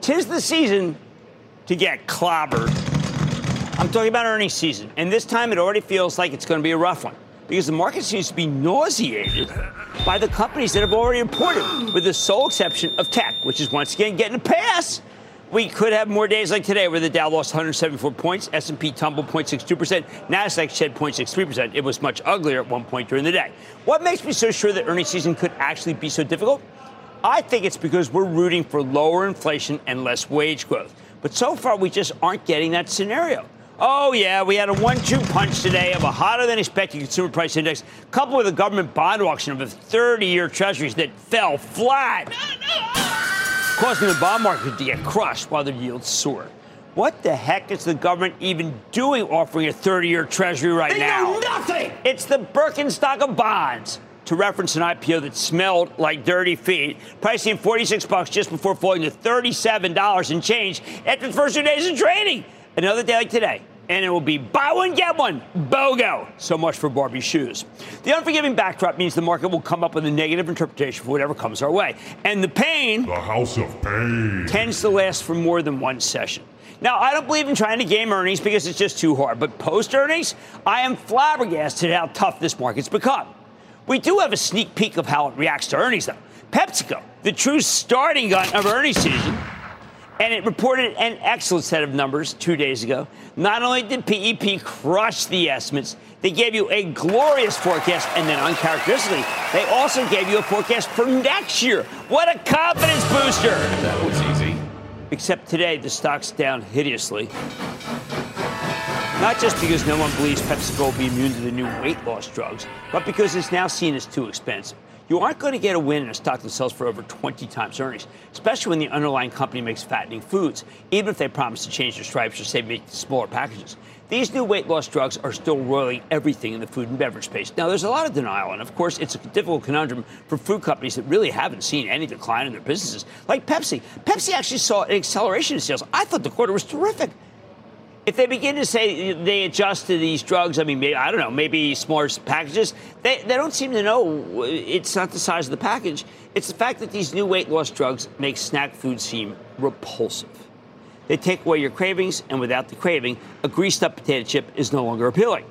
Tis the season to get clobbered. I'm talking about earnings season, and this time it already feels like it's going to be a rough one because the market seems to be nauseated by the companies that have already reported, with the sole exception of tech, which is once again getting a pass. We could have more days like today where the Dow lost 174 points, S&P tumbled 0.62%, Nasdaq shed 0.63%. It was much uglier at one point during the day. What makes me so sure that earnings season could actually be so difficult? I think it's because we're rooting for lower inflation and less wage growth. But so far, we just aren't getting that scenario. Oh, yeah, we had a one two punch today of a hotter than expected consumer price index, coupled with a government bond auction of the 30 year treasuries that fell flat, causing the bond market to get crushed while the yields soared. What the heck is the government even doing offering a 30 year treasury right they now? Know nothing! It's the Birkenstock of bonds to reference an IPO that smelled like dirty feet, pricing 46 bucks just before falling to $37 and change after the first two days of trading. Another day like today, and it will be buy one, get one. BOGO. So much for Barbie shoes. The unforgiving backdrop means the market will come up with a negative interpretation for whatever comes our way. And the pain, the house of pain, tends to last for more than one session. Now, I don't believe in trying to game earnings because it's just too hard. But post earnings, I am flabbergasted at how tough this market's become. We do have a sneak peek of how it reacts to earnings, though. PepsiCo, the true starting gun of earnings season, and it reported an excellent set of numbers two days ago. Not only did PEP crush the estimates, they gave you a glorious forecast, and then uncharacteristically, they also gave you a forecast for next year. What a confidence booster! That was easy. Except today, the stock's down hideously. Not just because no one believes PepsiCo will be immune to the new weight loss drugs, but because it's now seen as too expensive. You aren't going to get a win in a stock that sells for over 20 times earnings, especially when the underlying company makes fattening foods, even if they promise to change their stripes or say make smaller packages. These new weight loss drugs are still roiling everything in the food and beverage space. Now, there's a lot of denial, and of course, it's a difficult conundrum for food companies that really haven't seen any decline in their businesses, like Pepsi. Pepsi actually saw an acceleration in sales. I thought the quarter was terrific if they begin to say they adjust to these drugs, I mean, maybe, I don't know, maybe smaller packages, they, they don't seem to know uh, it's not the size of the package. It's the fact that these new weight loss drugs make snack food seem repulsive. They take away your cravings, and without the craving, a greased up potato chip is no longer appealing.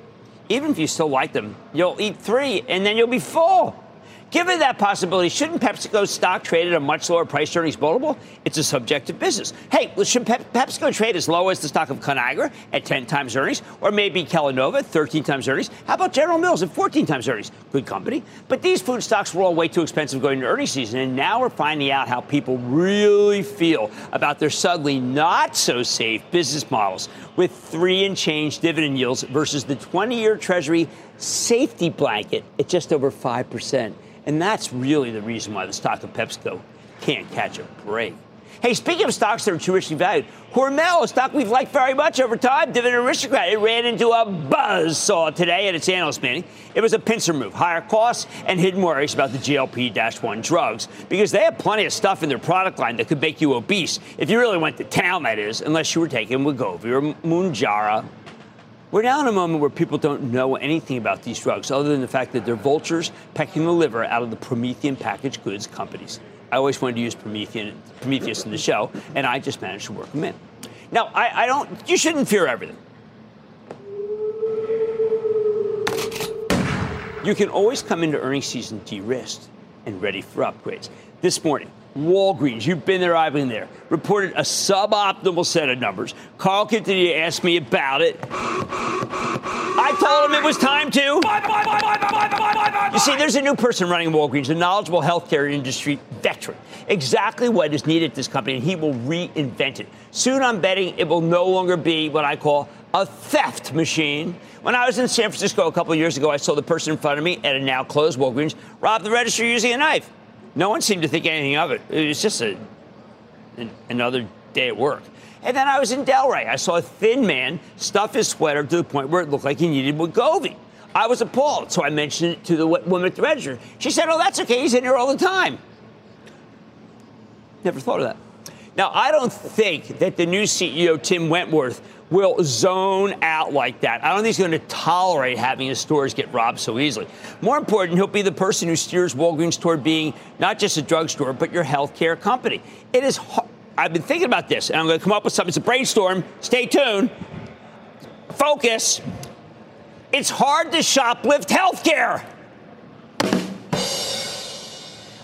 Even if you still like them, you'll eat three and then you'll be full. Given that possibility, shouldn't PepsiCo stock trade at a much lower price earnings multiple? It's a subjective business. Hey, should Pep- PepsiCo trade as low as the stock of Conagra at 10 times earnings, or maybe Kellanova at 13 times earnings? How about General Mills at 14 times earnings? Good company. But these food stocks were all way too expensive going into earnings season, and now we're finding out how people really feel about their suddenly not so safe business models with three and change dividend yields versus the 20 year Treasury safety blanket at just over 5%. And that's really the reason why the stock of PepsiCo can't catch a break. Hey, speaking of stocks that are too richly valued, Hormel, a stock we've liked very much over time, dividend aristocrat, it ran into a buzz saw today at its analyst meeting. It was a pincer move, higher costs and hidden worries about the GLP-1 drugs, because they have plenty of stuff in their product line that could make you obese if you really went to town, that is, unless you were taking Wegovy or Mounjaro we're now in a moment where people don't know anything about these drugs other than the fact that they're vultures pecking the liver out of the Promethean packaged goods companies. I always wanted to use Promethean, Prometheus in the show, and I just managed to work them in. Now, I, I don't, you shouldn't fear everything. You can always come into earnings season de risked and ready for upgrades. This morning, Walgreens, you've been there, I've been there, reported a suboptimal set of numbers. Carl continued to ask me about it. I told him it was time to. You see, there's a new person running Walgreens, a knowledgeable healthcare industry veteran. Exactly what is needed at this company, and he will reinvent it. Soon I'm betting it will no longer be what I call a theft machine. When I was in San Francisco a couple years ago, I saw the person in front of me at a now closed Walgreens rob the register using a knife. No one seemed to think anything of it. It was just a, an, another day at work. And then I was in Delray. I saw a thin man stuff his sweater to the point where it looked like he needed Wegovy. I was appalled, so I mentioned it to the woman at the register. She said, "Oh, that's okay. He's in here all the time." Never thought of that. Now, I don't think that the new CEO, Tim Wentworth, will zone out like that. I don't think he's going to tolerate having his stores get robbed so easily. More important, he'll be the person who steers Walgreens toward being not just a drugstore, but your healthcare company. It is. I've been thinking about this, and I'm going to come up with something. It's a brainstorm. Stay tuned. Focus. It's hard to shoplift healthcare.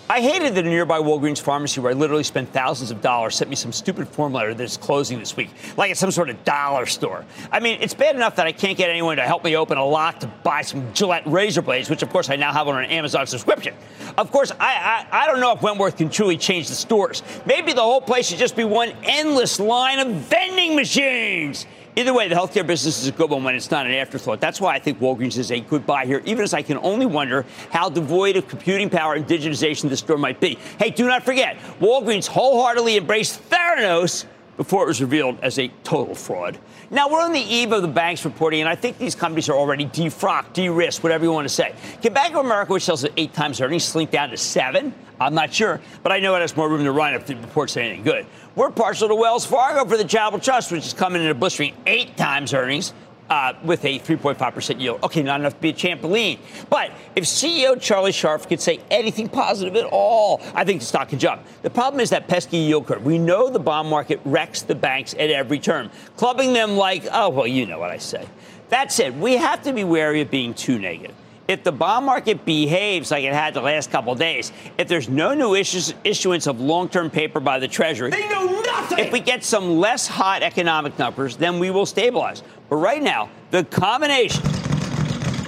I hated a nearby Walgreens pharmacy where I literally spent thousands of dollars sent me some stupid form letter that is closing this week, like it's some sort of dollar store. I mean, it's bad enough that I can't get anyone to help me open a lock to buy some Gillette razor blades, which of course I now have on an Amazon subscription. Of course, I, I, I don't know if Wentworth can truly change the stores. Maybe the whole place should just be one endless line of vending machines. Either way, the healthcare business is a good one when it's not an afterthought. That's why I think Walgreens is a good buy here, even as I can only wonder how devoid of computing power and digitization the store might be. Hey, do not forget, Walgreens wholeheartedly embraced Theranos before it was revealed as a total fraud. Now, we're on the eve of the banks reporting, and I think these companies are already defrocked, de-risked, whatever you want to say. Can Bank of America, which sells at eight times earnings, slink down to seven? I'm not sure, but I know it has more room to run if the reports anything good. We're partial to Wells Fargo for the Charitable Trust, which is coming in a blistering eight times earnings. Uh, with a 3.5% yield. Okay, not enough to be a trampoline. But if CEO Charlie Scharf could say anything positive at all, I think the stock could jump. The problem is that pesky yield curve. We know the bond market wrecks the banks at every turn, clubbing them like, oh, well, you know what I say. That said, we have to be wary of being too negative if the bond market behaves like it had the last couple of days, if there's no new issues, issuance of long-term paper by the Treasury, they know nothing. If we get some less hot economic numbers, then we will stabilize. But right now, the combination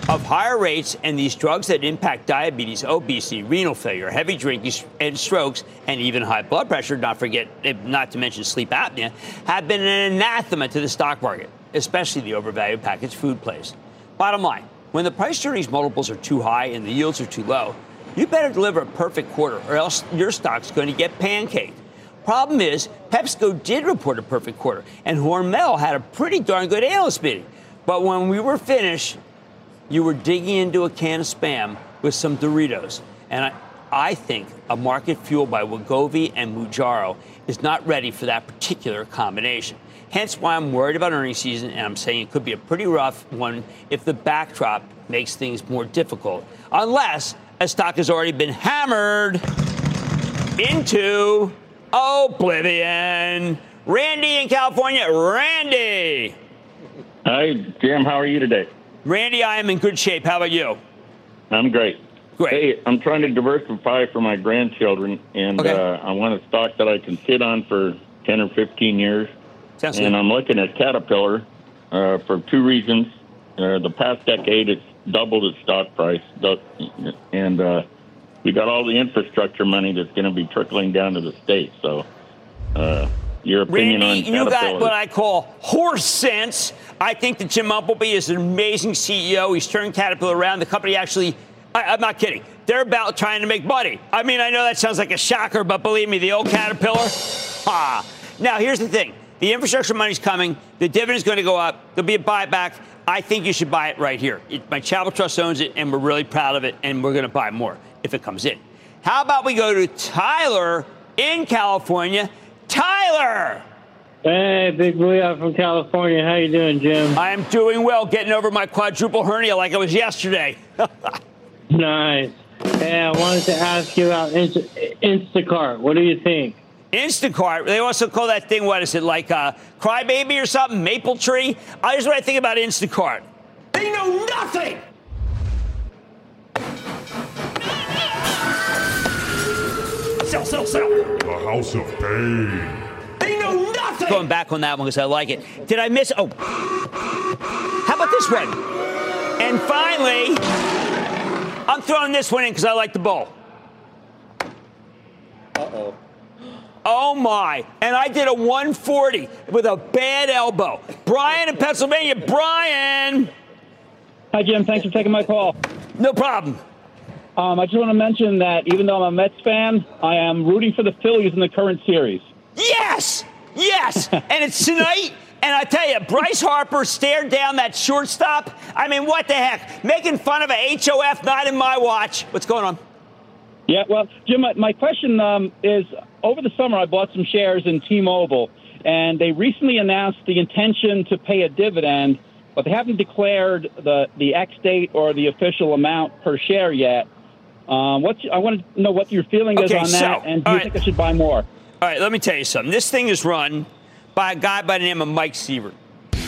of higher rates and these drugs that impact diabetes, obesity, renal failure, heavy drinking, and strokes, and even high blood pressure, not forget, eh, not to mention sleep apnea, have been an anathema to the stock market, especially the overvalued packaged food plays. Bottom line, when the price earnings multiples are too high and the yields are too low, you better deliver a perfect quarter or else your stock's going to get pancaked. Problem is, PepsiCo did report a perfect quarter, and Hormel had a pretty darn good analyst meeting. But when we were finished, you were digging into a can of spam with some Doritos. And I, I think a market fueled by Wegovy and Mounjaro is not ready for that particular combination. Hence why I'm worried about earnings season, and I'm saying it could be a pretty rough one if the backdrop makes things more difficult, unless a stock has already been hammered into oblivion. Randy in California. Randy. Hi, Jim. How are you today? Randy, I am in good shape. How about you? I'm great. Great. Hey, I'm trying to diversify for my grandchildren, and Okay. uh, I want a stock that I can sit on for 10 or 15 years. Sounds and good. I'm looking at Caterpillar uh, for two reasons. Uh, the past decade, it's doubled its stock price, and we got all the infrastructure money that's going to be trickling down to the states. So, uh, your opinion Randy, on you got what I call horse sense. I think that Jim Umpleby is an amazing CEO. He's turned Caterpillar around. The company actually, I, I'm not kidding, they're about trying to make money. I mean, I know that sounds like a shocker, but believe me, the old Caterpillar, ah. Now, here's the thing the infrastructure money's coming, the dividend's going to go up, there'll be a buyback. I think you should buy it right here. It, my Chapel Trust owns it, and we're really proud of it, and we're going to buy more if it comes in. How about we go to Tyler in California? Tyler! Hey, Big Booyah from California. How you doing, Jim? I am doing well, getting over my quadruple hernia like it was yesterday. Nice. Hey, I wanted to ask you about Inst- Instacart. What do you think? Instacart, they also call that thing, what is it, like uh, Crybaby or something? Maple Tree? Uh, here's what I think about Instacart. They know nothing. Sell, sell, sell. The House of Pain. They know nothing. Going back on that one because I like it. Did I miss? Oh, how about this one? And finally, I'm throwing this one in because I like the bowl. Uh-oh. Oh my. And I did a 140 with a bad elbow. Brian in Pennsylvania. Brian. Hi, Jim. Thanks for taking my call. No problem. Um, I just want to mention that even though I'm a Mets fan, I am rooting for the Phillies in the current series. Yes! Yes! and it's tonight. And I tell you, Bryce Harper stared down that shortstop. I mean, what the heck? Making fun of a HOF not in my watch. What's going on? Yeah, well, Jim, my, my question um, is over the summer, I bought some shares in T Mobile, and they recently announced the intention to pay a dividend, but they haven't declared the, the X date or the official amount per share yet. Um, what's, I want to know what your feeling is on so, that, and do you all think. I should buy more? All right, let me tell you something. This thing is run by a guy by the name of Mike Sievert.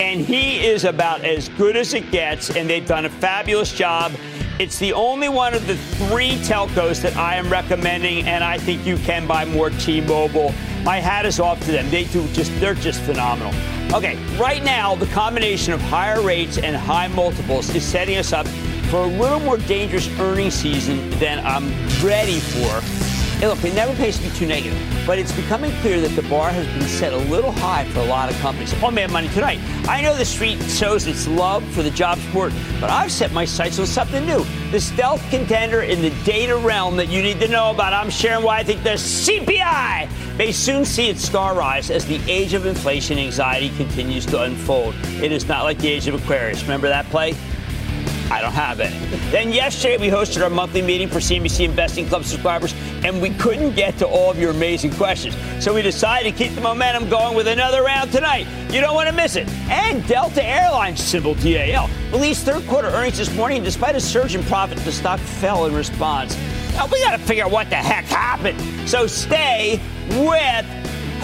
And he is about as good as it gets, and they've done a fabulous job. It's the only one of the three telcos that I am recommending, and I think you can buy more T-Mobile. My hat is off to them. They do just they're just phenomenal. Okay, right now the combination of higher rates and high multiples is setting us up for a little more dangerous earnings season than I'm ready for. Hey, look, it never pays to be too negative, but it's becoming clear that the bar has been set a little high for a lot of companies. On Mad Money tonight, I know the street shows its love for the job sport, but I've set my sights on something new. The stealth contender in the data realm that you need to know about. I'm sharing why I think the CPI may soon see its star rise as the age of inflation anxiety continues to unfold. It is not like the age of Aquarius. Remember that play? I don't have it. Then yesterday we hosted our monthly meeting for CNBC Investing Club subscribers, and we couldn't get to all of your amazing questions. So we decided to keep the momentum going with another round tonight. You don't want to miss it. And Delta Airlines, symbol DAL, released third quarter earnings this morning. Despite a surge in profit, the stock fell in response. Now we got to figure out what the heck happened. So stay with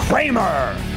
Cramer.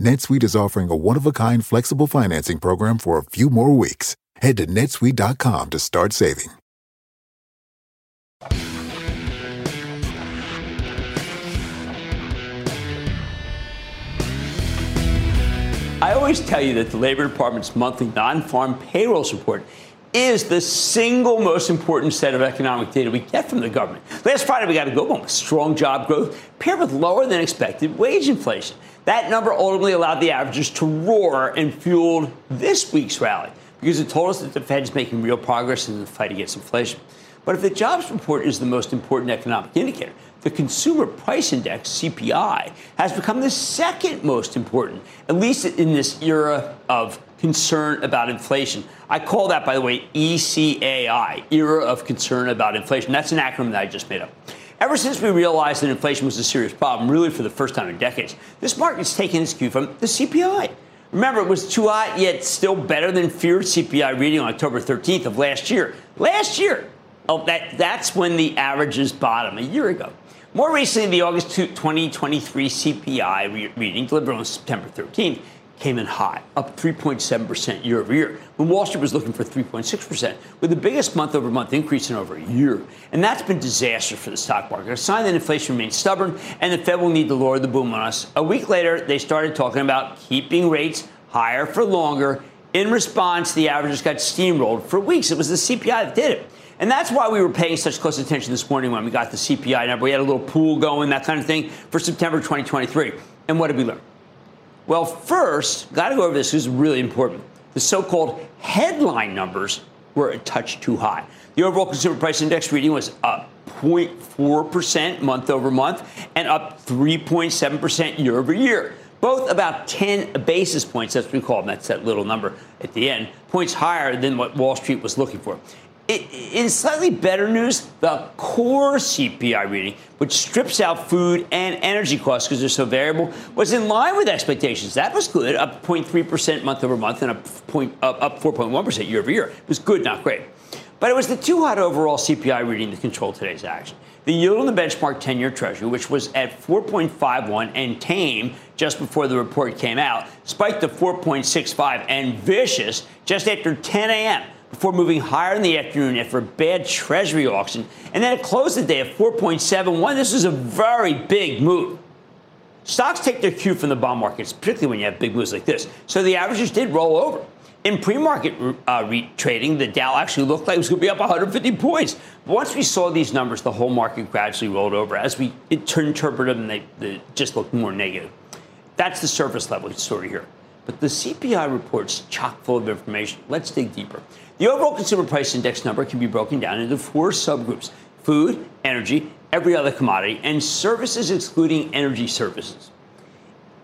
NetSuite is offering a one-of-a-kind flexible financing program for a few more weeks. Head to netsuite.com to start saving. I always tell you that the Labor Department's monthly non farm payrolls report is the single most important set of economic data we get from the government. Last Friday, we got a good one with strong job growth paired with lower than expected wage inflation. That number ultimately allowed the averages to roar and fueled this week's rally because it told us that the Fed is making real progress in the fight against inflation. But if the jobs report is the most important economic indicator, the consumer price index, CPI, has become the second most important, at least in this era of concern about inflation. I call that, by the way, ECAI, Era of Concern About Inflation. That's an acronym that I just made up. Ever since we realized that inflation was a serious problem, really for the first time in decades, this market's taken its cue from the CPI. Remember, it was too hot, yet still better than feared CPI reading on October 13th of last year. Last year, oh, that, that's when the averages bottom a year ago. More recently, the August 2023 CPI re- reading delivered on September 13th came in high, up 3.7% year over year, when Wall Street was looking for 3.6%, with the biggest month over month increase in over a year. And that's been disastrous for the stock market, a sign that inflation remains stubborn and the Fed will need to lower the boom on us. A week later, they started talking about keeping rates higher for longer. In response, the averages got steamrolled for weeks. It was the CPI that did it. And that's why we were paying such close attention this morning when we got the CPI number. We had a little pool going, that kind of thing, for September 2023. And what did we learn? Well, first, got to go over this. This is really important. The so called headline numbers were a touch too high. The overall consumer price index reading was up 0.4% month over month and up 3.7% year over year. Both about 10 basis points, that's what we call them, that's that little number at the end, points higher than what Wall Street was looking for. In slightly better news, the core CPI reading, which strips out food and energy costs because they're so variable, was in line with expectations. That was good, up 0.3% month over month and up, point, up, up 4.1% year over year. It was good, not great. But it was the too hot overall CPI reading that controlled today's action. The yield on the benchmark 10 year Treasury, which was at 4.51 and tame just before the report came out, spiked to 4.65 and vicious just after 10 a.m before moving higher in the afternoon after a bad Treasury auction. And then it closed the day at 4.71. This was a very big move. Stocks take their cue from the bond markets, particularly when you have big moves like this. So the averages did roll over. In pre-market uh, trading, the Dow actually looked like it was going to be up 150 points. But once we saw these numbers, the whole market gradually rolled over. As we interpreted them, they, they just looked more negative. That's the surface level story here. But the CPI report's chock full of information. Let's dig deeper. The overall consumer price index number can be broken down into four subgroups food, energy, every other commodity, and services excluding energy services.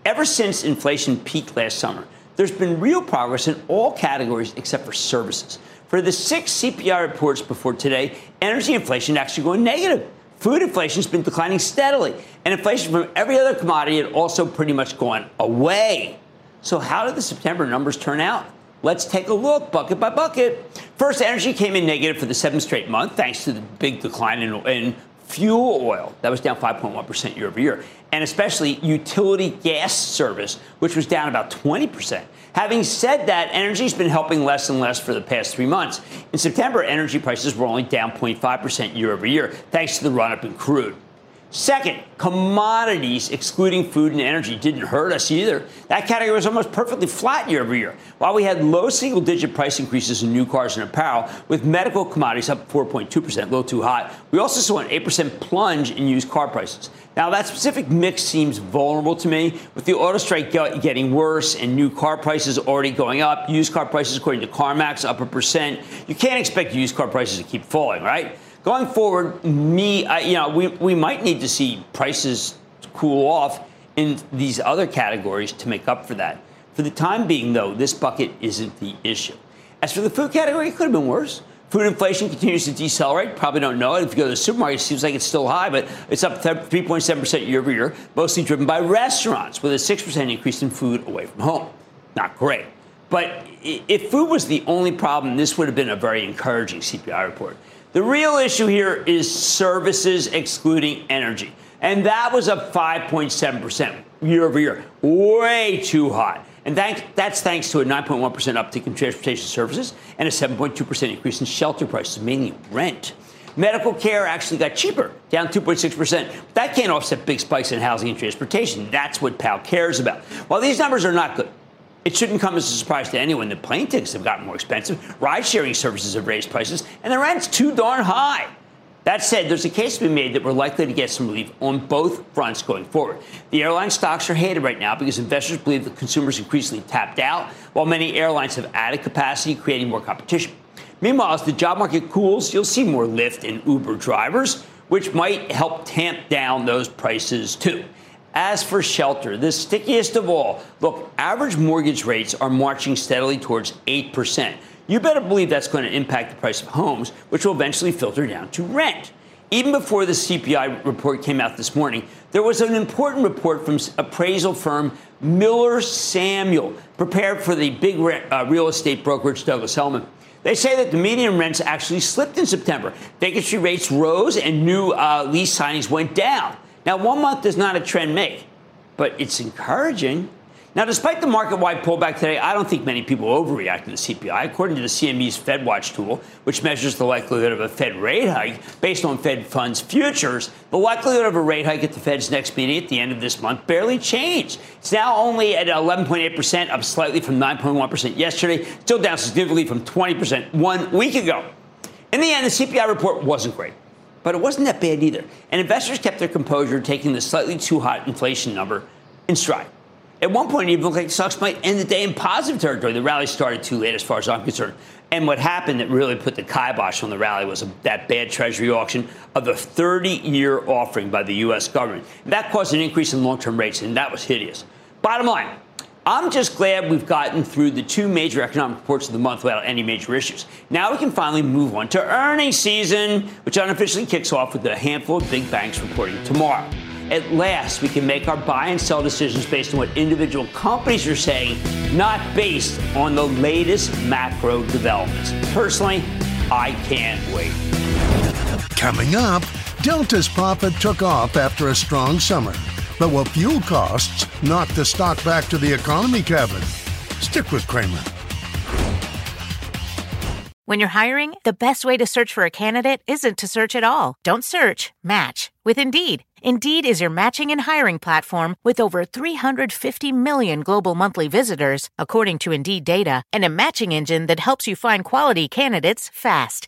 Ever since inflation peaked last summer, there's been real progress in all categories except for services. For the six CPI reports before today, energy inflation actually going negative. Food inflation has been declining steadily, and inflation from every other commodity had also pretty much gone away. So, how did the September numbers turn out? Let's take a look bucket by bucket. First, energy came in negative for the seventh straight month, thanks to the big decline in, in fuel oil. That was down 5.1% year over year. And especially utility gas service, which was down about 20%. Having said that, energy's been helping less and less for the past three months. In September, energy prices were only down 0.5% year over year, thanks to the run up in crude. Second, commodities, excluding food and energy, didn't hurt us either. That category was almost perfectly flat year over year. While we had low single digit price increases in new cars and apparel, with medical commodities up 4.2%, a little too hot, we also saw an 8% plunge in used car prices. Now, that specific mix seems vulnerable to me, with the auto strike getting worse and new car prices already going up. Used car prices, according to CarMax, up a percent. You can't expect used car prices to keep falling, right? Going forward, me, I, you know, we, we might need to see prices cool off in these other categories to make up for that. For the time being, though, this bucket isn't the issue. As for the food category, it could have been worse. Food inflation continues to decelerate. Probably don't know it. If you go to the supermarket, it seems like it's still high, but it's up 3.7% year over year, mostly driven by restaurants, with a 6% increase in food away from home. Not great. But if food was the only problem, this would have been a very encouraging CPI report. The real issue here is services excluding energy. And that was up 5.7% year over year. Way too hot. And that's thanks to a 9.1% uptick in transportation services and a 7.2% increase in shelter prices, mainly rent. Medical care actually got cheaper, down 2.6%. That can't offset big spikes in housing and transportation. That's what Powell cares about. While these numbers are not good, it shouldn't come as a surprise to anyone that plane tickets have gotten more expensive, ride sharing services have raised prices, and the rent's too darn high. That said, there's a case to be made that we're likely to get some relief on both fronts going forward. The airline stocks are hated right now because investors believe that consumers increasingly tapped out, while many airlines have added capacity, creating more competition. Meanwhile, as the job market cools, you'll see more Lyft and Uber drivers, which might help tamp down those prices too. As for shelter, the stickiest of all, look, average mortgage rates are marching steadily towards 8%. You better believe that's going to impact the price of homes, which will eventually filter down to rent. Even before the CPI report came out this morning, there was an important report from appraisal firm Miller Samuel, prepared for the big uh, real estate brokerage Douglas Elliman. They say that the median rents actually slipped in September. Vacancy rates rose and new uh, lease signings went down. Now, one month is not a trend make, but it's encouraging. Now, despite the market wide pullback today, I don't think many people overreact to the CPI. According to the CME's FedWatch tool, which measures the likelihood of a Fed rate hike based on Fed funds futures, the likelihood of a rate hike at the Fed's next meeting at the end of this month barely changed. It's now only at 11.8%, up slightly from 9.1% yesterday, still down significantly from 20% one week ago. In the end, the CPI report wasn't great but it wasn't that bad either. And investors kept their composure, taking the slightly too hot inflation number in stride. At one point, it even looked like stocks might end the day in positive territory. The rally started too late, as far as I'm concerned. And what happened that really put the kibosh on the rally was that bad Treasury auction of the 30 year offering by the U.S. government. That caused an increase in long term rates, and that was hideous. Bottom line, I'm just glad we've gotten through the two major economic reports of the month without any major issues. Now we can finally move on to earnings season, which unofficially kicks off with a handful of big banks reporting tomorrow. At last, we can make our buy and sell decisions based on what individual companies are saying, not based on the latest macro developments. Personally, I can't wait. Coming up, Delta's profit took off after a strong summer. But will fuel costs knock the stock back to the economy cabin? Stick with Cramer. When you're hiring, the best way to search for a candidate isn't to search at all. Don't search, match with Indeed. Indeed is your matching and hiring platform with over 350 million global monthly visitors, according to Indeed data, and a matching engine that helps you find quality candidates fast.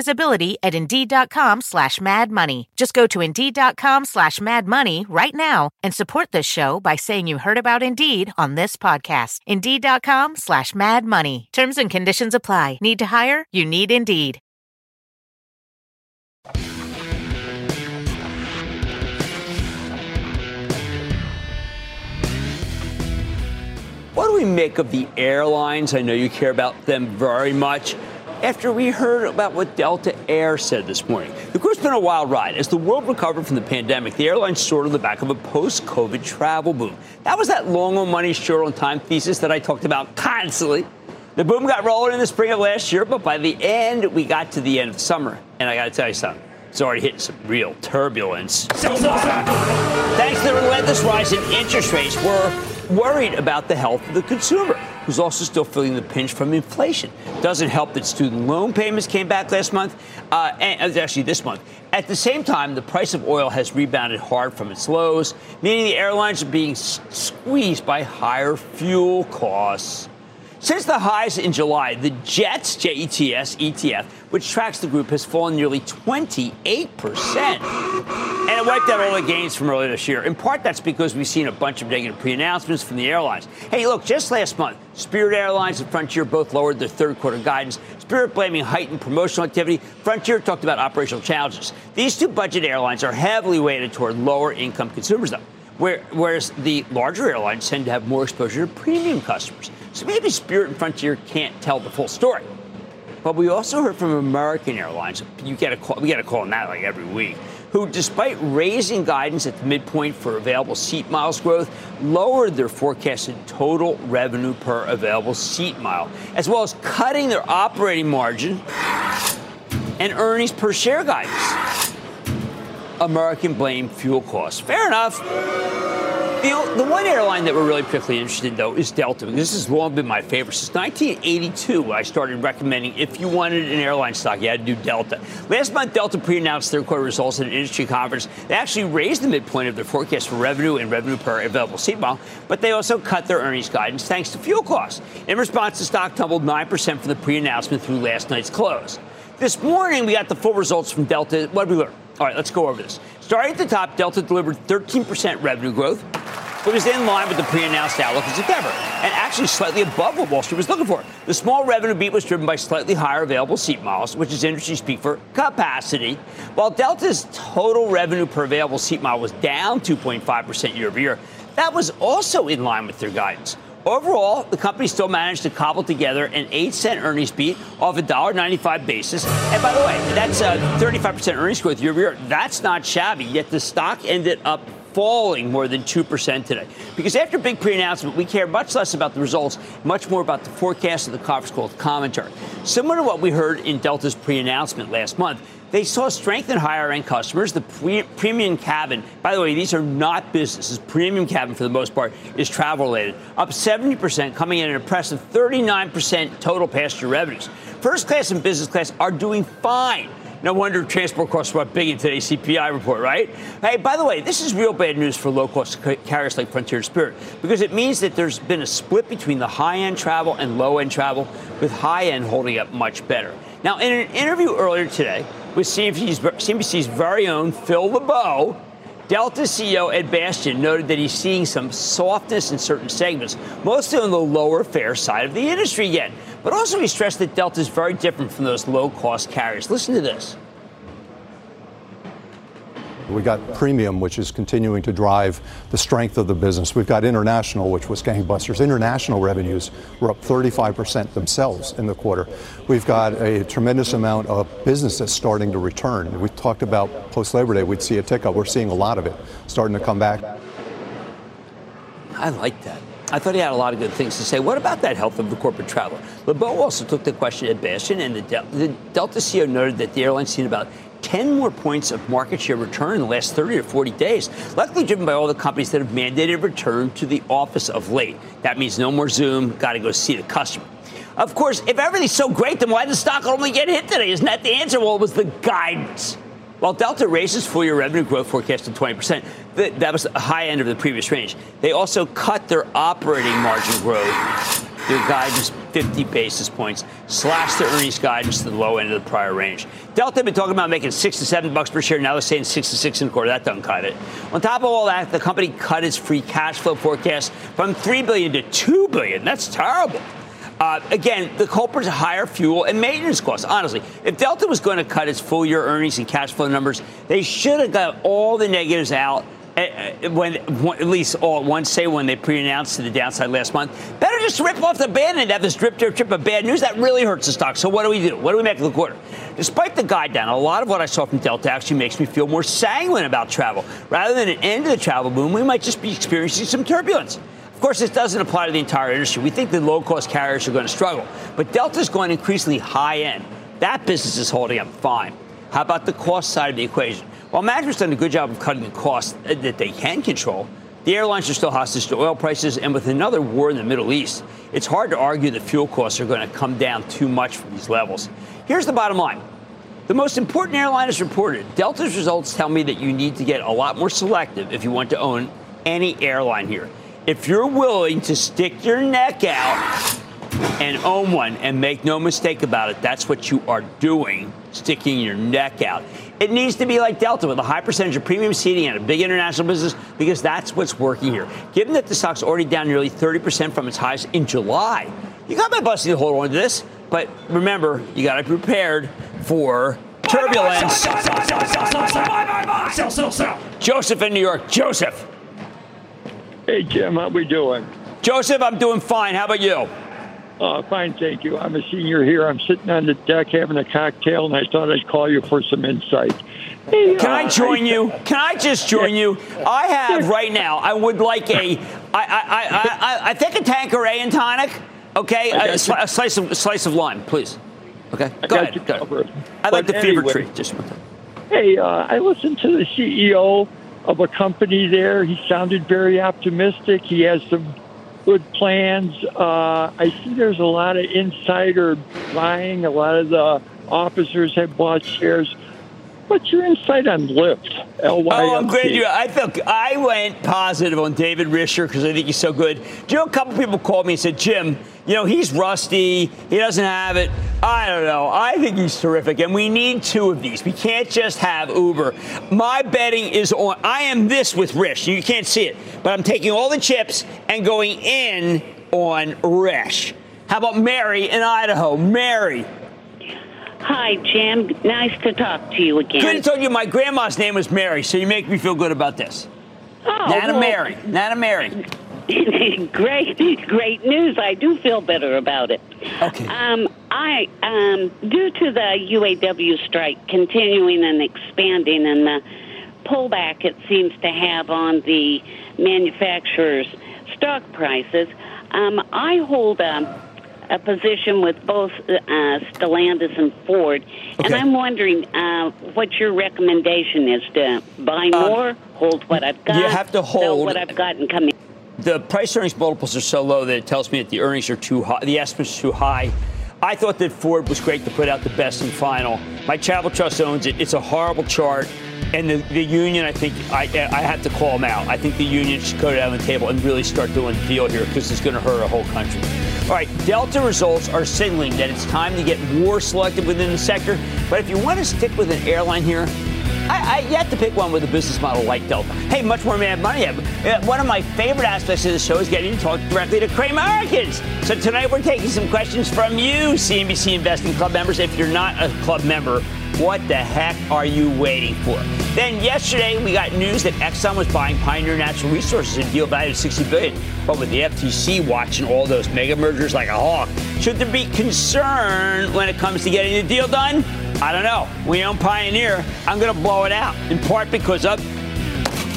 visibility at Indeed.com slash Mad Money. Just go to Indeed.com slash Mad Money right now and support this show by saying you heard about Indeed on this podcast. Indeed.com slash Mad Money. Terms and conditions apply. Need to hire? You need Indeed. What do we make of the airlines? I know you care about them very much. After we heard about what Delta Air said this morning, the group's been a wild ride. As the world recovered from the pandemic, the airline soared on the back of a post COVID travel boom. That was that long on money, short on time thesis that I talked about constantly. The boom got rolling in the spring of last year, but by the end, we got to the end of summer. And I got to tell you something. It's already hitting some real turbulence. Thanks to the relentless rise in interest rates, we're worried about the health of the consumer, who's also still feeling the pinch from inflation. Doesn't help that student loan payments came back last month, uh, and actually this month. At the same time, the price of oil has rebounded hard from its lows, meaning the airlines are being squeezed by higher fuel costs. Since the highs in July, the JETS, J-E-T-S, ETF, which tracks the group, has fallen nearly 28%. And it wiped out all the gains from earlier this year. In part, that's because we've seen a bunch of negative pre-announcements from the airlines. Hey, look, just last month, Spirit Airlines and Frontier both lowered their third quarter guidance. Spirit blaming heightened promotional activity. Frontier talked about operational challenges. These two budget airlines are heavily weighted toward lower income consumers, though. whereas the larger airlines tend to have more exposure to premium customers. So maybe Spirit and Frontier can't tell the full story. But we also heard from American Airlines. You get a call, we get a call on that like every week. Who, despite raising guidance at the midpoint for available seat miles growth, lowered their forecasted total revenue per available seat mile, as well as cutting their operating margin and earnings per share guidance. American blame fuel costs. Fair enough. The, the one airline that we're really particularly interested in, though, is Delta. This has long been my favorite. Since 1982, I started recommending if you wanted an airline stock, you had to do Delta. Last month, Delta pre announced their quarter results at an industry conference. They actually raised the midpoint of their forecast for revenue and revenue per available seat mile, but they also cut their earnings guidance thanks to fuel costs. In response, the stock tumbled 9% from the pre announcement through last night's close. This morning, we got the full results from Delta. What did we learn? All right, let's go over this. Starting at the top, Delta delivered 13% revenue growth. It was in line with the pre-announced outlook in September, and actually slightly above what Wall Street was looking for. The small revenue beat was driven by slightly higher available seat miles, which is industry speak for capacity. While Delta's total revenue per available seat mile was down 2.5% year over year, that was also in line with their guidance. Overall, the company still managed to cobble together an 8 cent earnings beat off a $1.95 basis. And by the way, that's a 35% earnings growth year over year. That's not shabby, yet the stock ended up falling more than 2% today. Because after big pre announcement, we care much less about the results, much more about the forecast of the conference call commentary. Similar to what we heard in Delta's pre announcement last month, they saw strength in higher end customers. The pre- premium cabin, by the way, these are not businesses. Premium cabin, for the most part, is travel related, up 70%, coming in an impressive 39% total passenger revenues. First class and business class are doing fine. No wonder transport costs were up big in today's CPI report, right? Hey, by the way, this is real bad news for low cost carriers like Frontier Spirit because it means that there's been a split between the high end travel and low end travel, with high end holding up much better. Now, in an interview earlier today with CNBC's, very own Phil LeBeau, Delta CEO Ed Bastian noted that he's seeing some softness in certain segments, mostly on the lower fare side of the industry yet. But also he stressed that Delta is very different from those low cost carriers. Listen to this. We got premium, which is continuing to drive the strength of the business. We've got international, which was gangbusters. International revenues were up 35% themselves in the quarter. We've got a tremendous amount of business that's starting to return. We talked about post Labor Day, we'd see a tick up. We're seeing a lot of it starting to come back. I like that. I thought he had a lot of good things to say. What about that health of the corporate traveler? LeBeau also took the question at Bastian, and the, the Delta CEO noted that the airline's seen about 10 more points of market share return in the last 30 to 40 days, luckily driven by all the companies that have mandated return to the office of late. That means no more Zoom, got to go see the customer. Of course, if everything's so great, then why did the stock only get hit today? Isn't that the answer? Well, it was the guidance. While Delta raises full year revenue growth forecast to 20%, that was the high end of the previous range. They also cut their operating margin growth their guidance 50 basis points, slash their earnings guidance to the low end of the prior range. Delta had been talking about making six to seven bucks per share. Now they're saying six to six and a quarter. That doesn't cut it. On top of all that, the company cut its free cash flow forecast from three billion to two billion. That's terrible. Uh, again, the culprits higher fuel and maintenance costs. Honestly, if Delta was going to cut its full year earnings and cash flow numbers, they should have got all the negatives out Eh, eh, when, at least all at once, say when they pre-announced to the downside last month. Better just rip off the band and have this drip, drip, drip of bad news. That really hurts the stock. So what do we do? What do we make of the quarter? Despite the guide down, a lot of what I saw from Delta actually makes me feel more sanguine about travel. Rather than an end to the travel boom, we might just be experiencing some turbulence. Of course, this doesn't apply to the entire industry. We think the low-cost carriers are going to struggle, but Delta's going increasingly high end. That business is holding up fine. How about the cost side of the equation? While management's done a good job of cutting the costs that they can control, the airlines are still hostage to oil prices, and with another war in the Middle East, it's hard to argue that fuel costs are going to come down too much from these levels. Here's the bottom line. The most important airline is reported. Delta's results tell me that you need to get a lot more selective if you want to own any airline here. If you're willing to stick your neck out and own one, and make no mistake about it, that's what you are doing, sticking your neck out. It needs to be like Delta with a high percentage of premium seating and a big international business because that's what's working here. Given that the stock's already down nearly 30% from its highs in July, you got my busting to hold on to this. But remember, you got to be prepared for turbulence. Joseph in New York. Joseph. Hey, Jim, how we doing? Joseph, I'm doing fine. How about you? Uh, fine, thank you. I'm a senior here. I'm sitting on the deck having a cocktail, and I thought I'd call you for some insight. Hey, Can I uh, join I, you? Can I just join you? I have right now. I would like a. I I I I, I think a Tanqueray and tonic. Okay, a, a, slice of a slice of lime, please. Okay, go ahead. Go ahead. I like the anyway, fever tree. Just hey, uh, I listened to the CEO of a company there. He sounded very optimistic. He has some good plans. Uh, I see there's a lot of insider buying. A lot of the officers have bought shares. What's your insight on Lyft? Oh, I'm glad you. I felt I went positive on David Risher because I think he's so good. Do you know a couple people called me and said, Jim, you know he's rusty. He doesn't have it. I don't know. I think he's terrific, and we need two of these. We can't just have Uber. My betting is on. I am this with Rish. You can't see it, but I'm taking all the chips and going in on Rish. How about Mary in Idaho? Mary. Hi, Jim. Nice to talk to you again. Talk to you. My grandma's name was Mary, so you make me feel good about this. Oh, Nana well- Mary. Nana Mary. great, great news. I do feel better about it. Okay. Um, I, um, due to the UAW strike continuing and expanding and the pullback it seems to have on the manufacturers' stock prices, um, I hold a, a position with both uh, Stellantis and Ford, and I'm wondering uh, what your recommendation is to buy more, hold what I've got, you have to hold- what I've got, and come in. the price earnings multiples are so low that it tells me that the earnings are too high, the estimates are too high. I thought that Ford was great to put out the best and final. My Travel Trust owns it. It's a horrible chart. And the, the union, I think, I, I have to call them out. I think the union should go down the table and really start doing the deal here because it's going to hurt a whole country. All right, Delta results are signaling that it's time to get more selective within the sector. But if you want to stick with an airline here, I, I yet to pick one with a business model like Delta. Hey, much more Mad Money. Uh, One of my favorite aspects of the show is getting to talk directly to Cramerians. So tonight we're taking some questions from you, CNBC Investing Club members. If you're not a club member, what the heck are you waiting for? Then yesterday we got news that Exxon was buying Pioneer Natural Resources in a deal valued at 60 billion. But with the FTC watching all those mega mergers like a hawk, should there be concern when it comes to getting the deal done? I don't know. We own Pioneer. I'm going to blow it out in part because of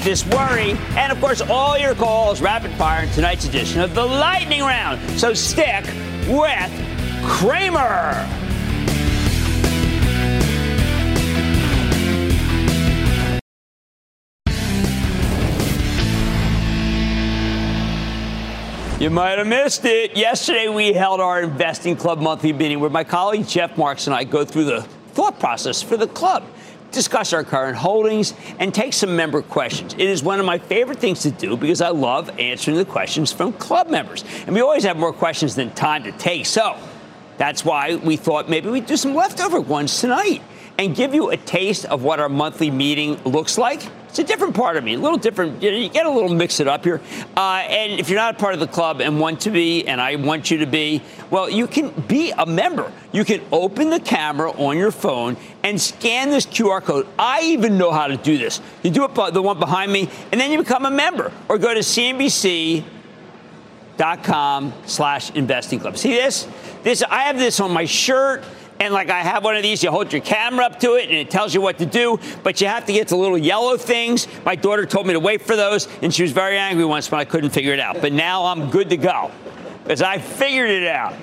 this worry, and of course, all your calls rapid fire in tonight's edition of the Lightning Round. So stick with Cramer. You might have missed it. Yesterday, we held our Investing Club monthly meeting where my colleague Jeff Marks and I go through the thought process for the club, discuss our current holdings, and take some member questions. It is one of my favorite things to do because I love answering the questions from club members. And we always have more questions than time to take. So that's why we thought maybe we'd do some leftover ones tonight and give you a taste of what our monthly meeting looks like. It's a different part of me, a little different. You, know, you get a little mix it up here. Uh, and if you're not a part of the club and want to be, and I want you to be, well, you can be a member. You can open the camera on your phone and scan this QR code. I even know how to do this. You do it, the one behind me, and then you become a member. Or go to CNBC dot com slash investing club. See this? This I have this on my shirt. And like I have one of these, you hold your camera up to it and it tells you what to do, but you have to get the little yellow things. My daughter told me to wait for those, and she was very angry once when I couldn't figure it out. But now I'm good to go because I figured it out.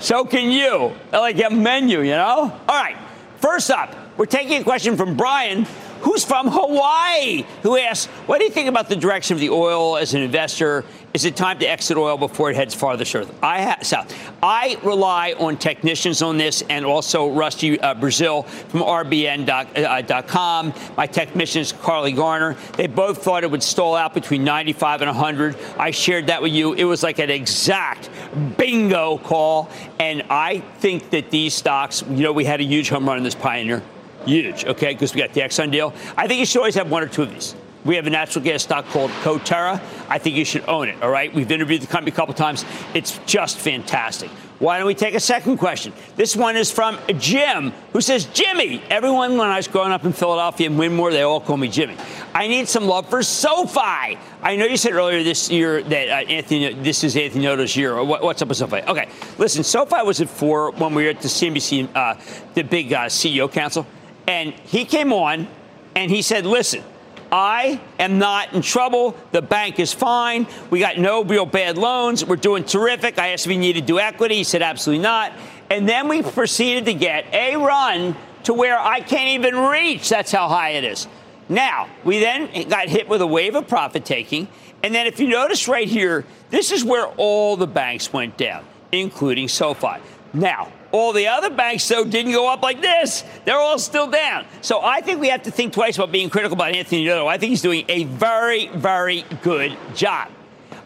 So can you. Like a menu, you know? All right. First up, we're taking a question from Brian, who's from Hawaii, who asks, What do you think about the direction of the oil as an investor? Is it time to exit oil before it heads farther south? I ha- south. I rely on technicians on this and also Rusty uh, Braziel from RBN.com. My technicians, Carly Garner, they both thought it would stall out between 95 and 100. I shared that with you. It was like an exact bingo call. And I think that these stocks, you know, we had a huge home run in this Pioneer. Huge, okay, because we got the Exxon deal. I think you should always have one or two of these. We have a natural gas stock called Coterra. I think you should own it, all right? We've interviewed the company a couple times. It's just fantastic. Why don't we take a second question? This one is from Jim, who says, Jimmy, everyone when I was growing up in Philadelphia and Winmore, they all call me Jimmy. I need some love for SoFi. I know you said earlier this year that uh, Anthony, this is Anthony Noto's year. What, what's up with SoFi? Okay, listen, SoFi was at four when we were at the CNBC, uh, the big uh, CEO council, and he came on and he said, listen, I am not in trouble. The bank is fine. We got no real bad loans. We're doing terrific. I asked if he needed to do equity. He said absolutely not. And then we proceeded to get a run to where I can't even reach. That's how high it is. Now, we then got hit with a wave of profit taking. And then, if you notice right here, this is where all the banks went down, including SoFi. Now, all the other banks, though, didn't go up like this. They're all still down. So I think we have to think twice about being critical about Anthony Noto. I think he's doing a very, very good job.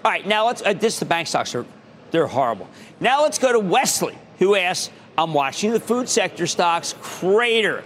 All right, now let's. Uh, this the bank stocks are they're horrible. Now let's go to Wesley, who asks, "I'm watching the food sector stocks crater,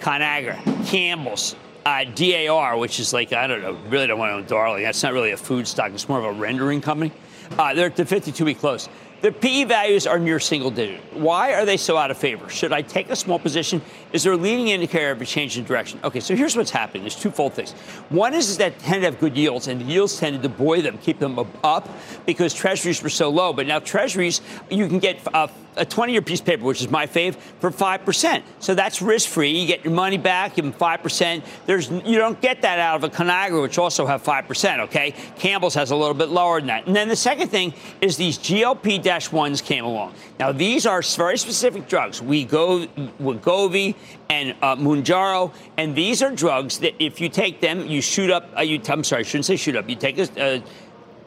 Conagra, Campbell's." Uh, DAR, which is like, I don't know, really don't want to own Darling. That's not really a food stock, it's more of a rendering company. Uh, they're at the 52 week close. The PE values are near single digit. Why are they so out of favor? Should I take a small position? Is there a leading indicator of a change in direction? Okay, so here's what's happening. There's twofold things. One is, is that tend to have good yields, and the yields tended to buoy them, keep them up because treasuries were so low. But now treasuries, you can get uh, a 20 year piece of paper, which is my fave, for 5%. So that's risk free. You get your money back, give them 5%. There's, you don't get that out of a Conagra, which also have 5%, okay? Campbell's has a little bit lower than that. And then the second thing is these GLP 1s came along. Now, these are very specific drugs. We go Wegovy and uh, Mounjaro, and these are drugs that if you take them, you shoot up. Uh, you, I'm sorry, I shouldn't say shoot up. You take a, uh,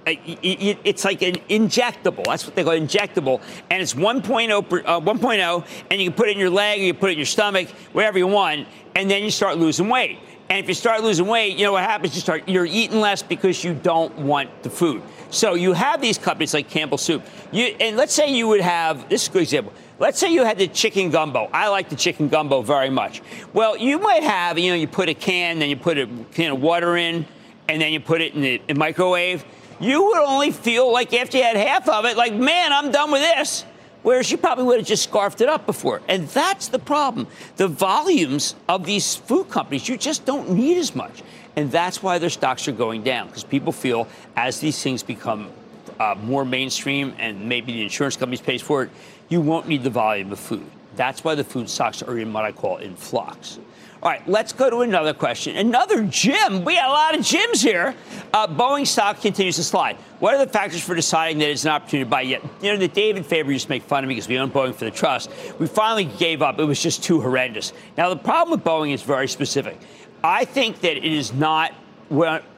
it's like an injectable. That's what they call injectable. And it's 1.0, uh, 1.0, and you can put it in your leg you put it in your stomach, wherever you want, and then you start losing weight. And if you start losing weight, you know what happens? You start you're eating less because you don't want the food. So you have these companies like Campbell Soup. You, and let's say you would have this is a good example. Let's say you had the chicken gumbo. I like the chicken gumbo very much. Well, you might have, you know, you put a can, then you put a can of water in, and then you put it in the in microwave you would only feel like after you had half of it, like, man, I'm done with this. Whereas you probably would have just scarfed it up before. And that's the problem. The volumes of these food companies, you just don't need as much. And that's why their stocks are going down, because people feel as these things become uh, more mainstream and maybe the insurance companies pays for it, you won't need the volume of food. That's why the food stocks are in what I call in flux. All right, let's go to another question. Another Jim. We got a lot of Jims here. Uh, Boeing stock continues to slide. What are the factors for deciding that it's an opportunity to buy yet? You know, the David Faber used to make fun of me because we own Boeing for the trust. We finally gave up. It was just too horrendous. Now, the problem with Boeing is very specific. I think that it is not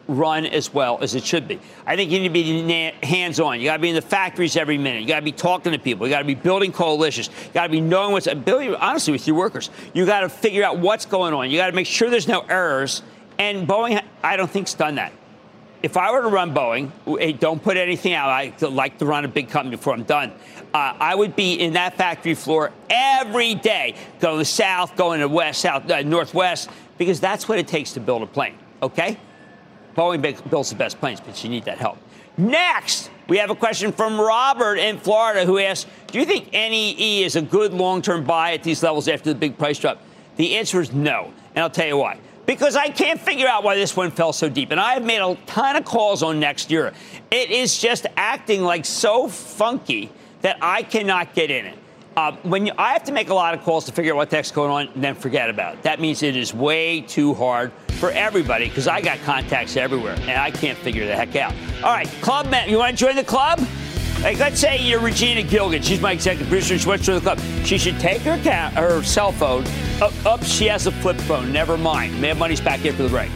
run as well as it should be. I think you need to be hands on. You got to be in the factories every minute. You got to be talking to people. You got to be building coalitions. You got to be knowing what's building, honestly, with your workers. You got to figure out what's going on. You got to make sure there's no errors. And Boeing, I don't think, has done that. If I were to run Boeing, hey, don't put anything out. I like to run a big company before I'm done. Uh, I would be in that factory floor every day, going south, going to west, south, uh, northwest, because that's what it takes to build a plane. Okay? Boeing builds the best planes, but you need that help. Next, we have a question from Robert in Florida who asks Do you think NEE is a good long term buy at these levels after the big price drop? The answer is no, and I'll tell you why. Because I can't figure out why this one fell so deep. And I have made a ton of calls on NextEra. It is just acting like so funky that I cannot get in it. Uh, when you, I have to make a lot of calls to figure out what the heck's going on, and then forget about it. That means it is way too hard for everybody because I got contacts everywhere and I can't figure the heck out. All right, club man, you want to join the club? Like, let's say you're Regina Gilgan. She's my executive producer. She wants to join the club. She should take her account, her cell phone. Up, she has a flip phone. Never mind. Mad Money's back in for the break.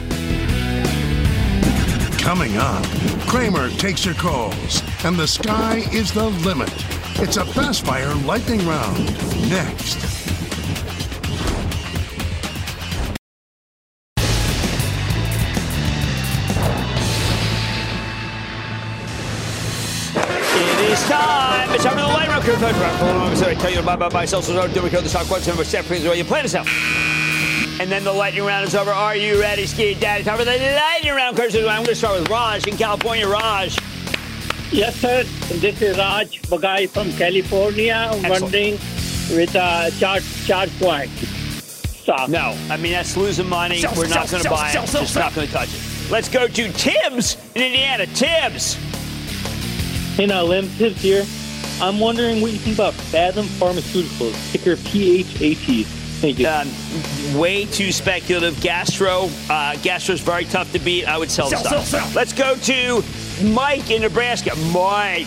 Coming up, Cramer takes your calls, and the sky is the limit. It's a fast fire lightning round. Next. It is time. It's time for the light round. I tell you about my sell, so do we kill the stock question number seven, where you plan to sell. And then the lightning round is over. Are you ready, Ski Daddy? Time for the lightning round. I'm going to start with Raj in California. Raj. Yes, sir. This is Raj Bagai from California. Excellent. Wondering with a chart chart point. Stop. No, I mean that's losing money. Sell, We're not going to buy sell, it. Sell, Just not going to touch it. Let's go to Tibbs in Indiana. Tibbs. Hey now, Lim, Tibbs here. I'm wondering what you think about Phathom Pharmaceuticals, ticker PHAT. Thank you. Um, way too speculative. Gastro, uh, Gastro's very tough to beat. I would sell, sell the stock. Sell, sell. Let's go to Mike in Nebraska. Mike.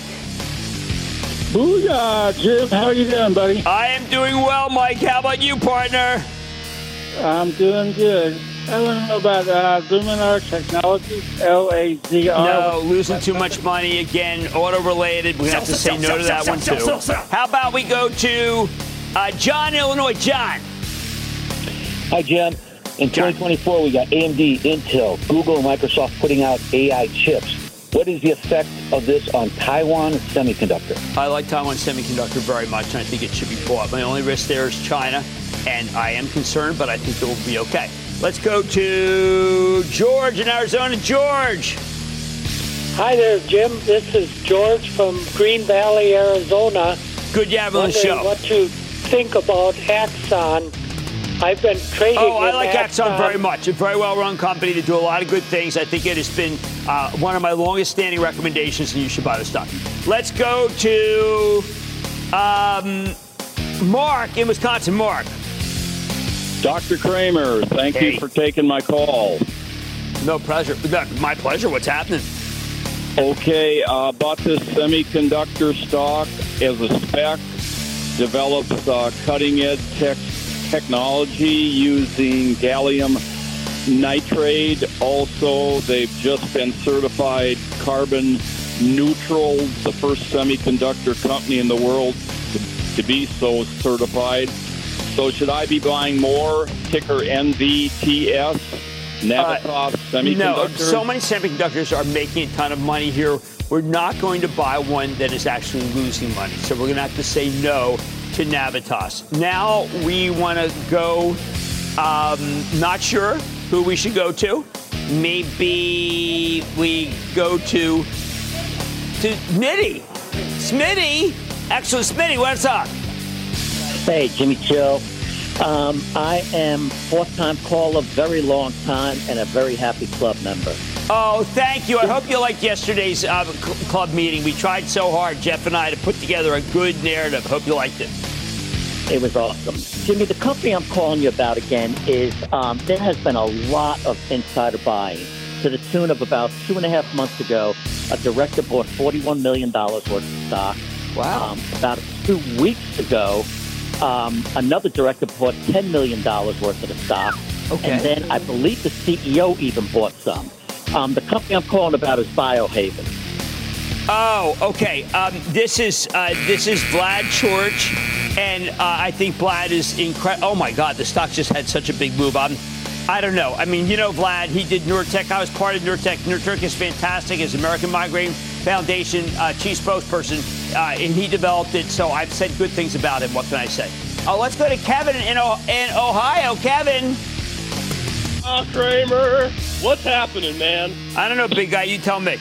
Booyah, Jim. How are you doing, buddy? I am doing well, Mike. How about you, partner? I'm doing good. I want to know about uh, Luminar Technologies, L-A-Z-R. No, losing too much money again, auto-related. We're gonna have to say no to that one too. How about we go to uh, John, Illinois? John. Hi, Jim. In 2024, we got AMD, Intel, Google, and Microsoft putting out AI chips. What is the effect of this on Taiwan Semiconductor? I like Taiwan Semiconductor very much, and I think it should be bought. My only risk there is China, and I am concerned, but I think it will be okay. Let's go to George in Arizona. George. Hi there, Jim. This is George from Green Valley, Arizona. Good to have you on the show. What you think about Axon? I've been trading. Oh, I like Axon very much. A very well run company. They do a lot of good things. I think it has been uh, one of my longest standing recommendations, and you should buy the stock. Let's go to um, Mark in Wisconsin. Mark. Dr. Cramer, thank Hey. you for taking my call. No pleasure. My pleasure. What's happening? Okay, uh, bought this semiconductor stock as a spec, develops uh, cutting edge tech technology using gallium nitride. Also, they've just been certified carbon neutral, the first semiconductor company in the world to, to be so certified. So, should I be buying more? Ticker NVTS, Navitas uh, Semiconductor. No, so many semiconductors are making a ton of money here. We're not going to buy one that is actually losing money. So we're going to have to say no to Navitas. Now we want to go, um, not sure who we should go to. Maybe we go to, to Smitty. Smitty. Excellent, Smitty, what's up? Hey, Jimmy Chill. Um, I am fourth-time caller, very long time, and a very happy club member. Oh, thank you. I hope you liked yesterday's uh, cl- club meeting. We tried so hard, Jeff and I, to put together a good narrative. Hope you liked it. It was awesome. Jimmy, the company I'm calling you about again is um, there has been a lot of insider buying to the tune of about two and a half months ago. A director bought $41 million worth of stock. Wow. Um, about two weeks ago, um, another director bought $10 million worth of the stock. Okay. And then I believe the CEO even bought some. Um, the company I'm calling about is Biohaven. Oh, okay. Um, this is uh, this is Vlad Coric, and uh, I think Vlad is incredible. Oh my God, the stock just had such a big move. I'm, I don't know. I mean, you know, Vlad, he did Nurtec. I was part of Nurtec. Nurtec is fantastic. His American Migraine Foundation uh, chief spokesperson, uh, and he developed it. So I've said good things about him. What can I say? Oh, let's go to Kevin in, o- in Ohio. Kevin. Ah, Cramer, what's happening, man? I don't know, big guy. You tell me.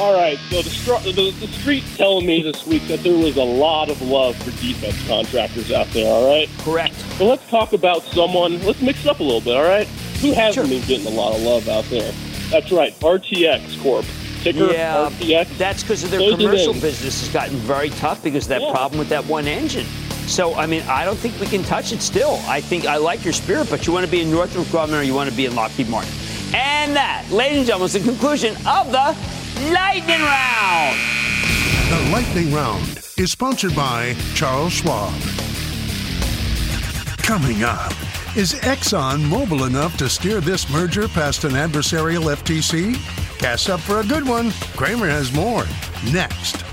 All right, so the, str- the, the street's telling me this week that there was a lot of love for defense contractors out there, all right? Correct. So let's talk about someone, let's mix it up a little bit, all right? Who hasn't been getting a lot of love out there? That's right, RTX Corp. Ticker Yeah, RTX. that's because of their Close commercial business has gotten very tough because of that Yeah. problem with that one engine. So, I mean, I don't think we can touch it still. I think I like your spirit, but you want to be in Northrop Grumman or you want to be in Lockheed Martin. And that, ladies and gentlemen, is the conclusion of the Lightning Round. The Lightning Round is sponsored by Charles Schwab. Coming up, is Exxon mobile enough to steer this merger past an adversarial FTC? Cast up for a good one. Cramer has more next.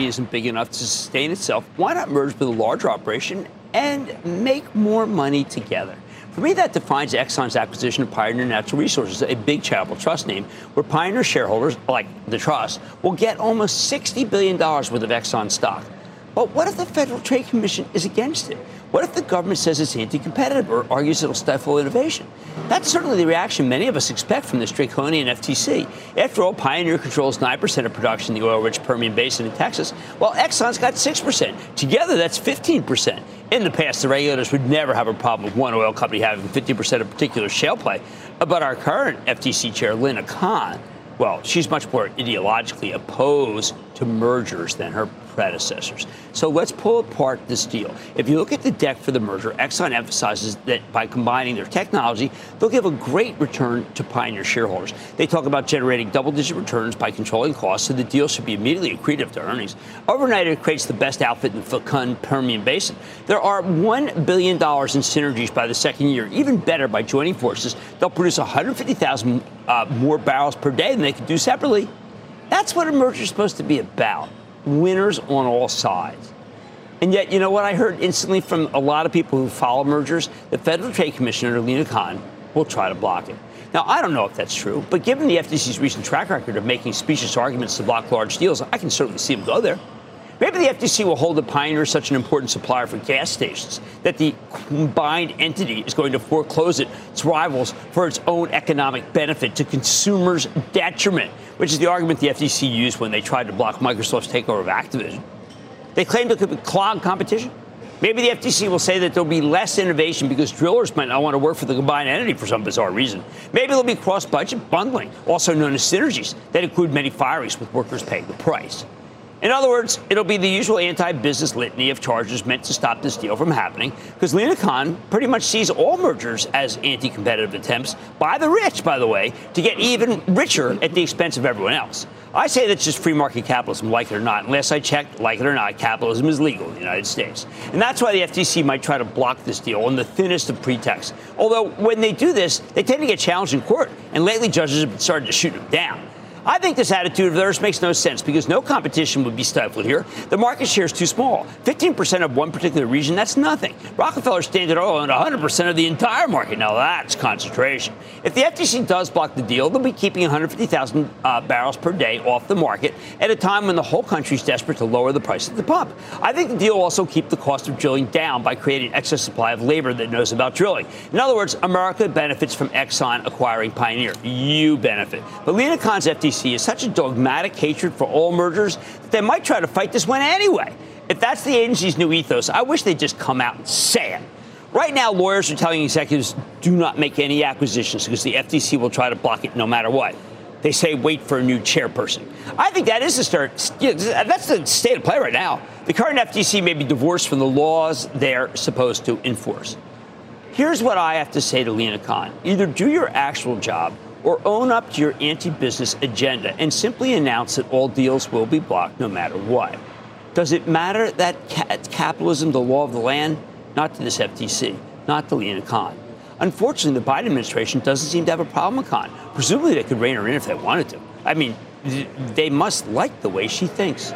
Company isn't big enough to sustain itself, why not merge with a larger operation and make more money together? For me, that defines Exxon's acquisition of Pioneer Natural Resources, a big charitable trust name, where Pioneer shareholders, like the trust, will get almost $60 billion worth of Exxon stock. But what if the Federal Trade Commission is against it? What if the government says it's anti competitive or argues it'll stifle innovation? That's certainly the reaction many of us expect from this draconian FTC. After all, Pioneer controls 9% of production in the oil rich Permian Basin in Texas, while Exxon's got 6%. Together, that's 15%. In the past, the regulators would never have a problem with one oil company having 50% of a particular shale play. But our current FTC chair, Lina Khan, Well, she's much more ideologically opposed to mergers than her predecessors. So let's pull apart this deal. If you look at the deck for the merger, Exxon emphasizes that by combining their technology, they'll give a great return to Pioneer shareholders. They talk about generating double digit returns by controlling costs, so the deal should be immediately accretive to earnings. Overnight, it creates the best outfit in the Fecund Permian Basin. There are $1 billion in synergies by the second year. Even better, by joining forces, they'll produce 150,000 uh, more barrels per day than they could do separately. That's what a merger is supposed to be about winners on all sides. And yet, you know what I heard instantly from a lot of people who follow mergers? The Federal Trade Commissioner, Lina Khan, will try to block it. Now, I don't know if that's true, but given the FTC's recent track record of making specious arguments to block large deals, I can certainly see them go there. Maybe the FTC will hold the Pioneer such an important supplier for gas stations that the combined entity is going to foreclose its rivals for its own economic benefit to consumers' detriment, which is the argument the FTC used when they tried to block Microsoft's takeover of Activision. They claimed it could clog competition. Maybe the FTC will say that there'll be less innovation because drillers might not want to work for the combined entity for some bizarre reason. Maybe there'll be cross budget bundling, also known as synergies, that include many firings with workers paying the price. In other words, it'll be the usual anti business litany of charges meant to stop this deal from happening, because Lina Khan pretty much sees all mergers as anti competitive attempts by the rich, by the way, to get even richer at the expense of everyone else. I say that's just free market capitalism, like it or not. Unless I checked, like it or not, capitalism is legal in the United States. And that's why the FTC might try to block this deal on the thinnest of pretexts. Although, when they do this, they tend to get challenged in court, and lately judges have started to shoot them down. I think this attitude of theirs makes no sense because no competition would be stifled here. The market share is too small. 15% of one particular region, that's nothing. Rockefeller Standard Oil owned 100% of the entire market. Now that's concentration. If the FTC does block the deal, they'll be keeping 150,000 uh, barrels per day off the market at a time when the whole country is desperate to lower the price at the pump. I think the deal will also keep the cost of drilling down by creating excess supply of labor that knows about drilling. In other words, America benefits from Exxon acquiring Pioneer. You benefit. But Lina Khan's FTC FTC is such a dogmatic hatred for all mergers that they might try to fight this one anyway. If that's the agency's new ethos, I wish they'd just come out and say it. Right now, lawyers are telling executives do not make any acquisitions because the FTC will try to block it no matter what. They say wait for a new chairperson. I think that is the start. That's the state of play right now. The current FTC may be divorced from the laws they're supposed to enforce. Here's what I have to say to Lina Khan: either do your actual job or own up to your anti business agenda and simply announce that all deals will be blocked no matter what. Does it matter that ca- capitalism, the law of the land? Not to this FTC, not to Lina Khan. Unfortunately, the Biden administration doesn't seem to have a problem with Khan. Presumably, they could rein her in if they wanted to. I mean, they must like the way she thinks.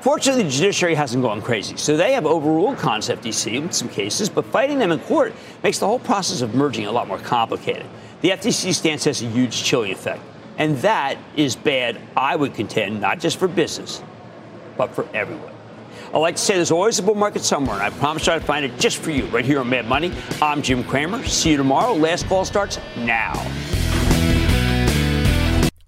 Fortunately, the judiciary hasn't gone crazy, so they have overruled Khan's FTC in some cases, but fighting them in court makes the whole process of merging a lot more complicated. The FTC stance has a huge chilling effect. And that is bad, I would contend, not just for business, but for everyone. I like to say there's always a bull market somewhere, and I promise you I'd find it just for you right here on Mad Money. I'm Jim Cramer. See you tomorrow. Last call starts now.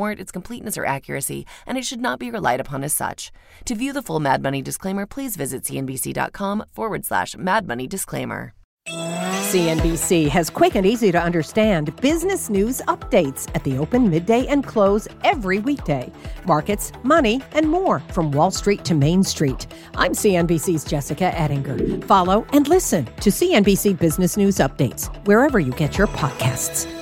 warrant its completeness or accuracy, and it should not be relied upon as such. To view the full Mad Money disclaimer, please visit cnbc.com forward slash Mad Money disclaimer. CNBC has quick and easy to understand business news updates at the open, midday, and close every weekday. Markets, money, and more from Wall Street to Main Street. I'm CNBC's Jessica Ettinger. Follow and listen to CNBC Business News Updates wherever you get your podcasts.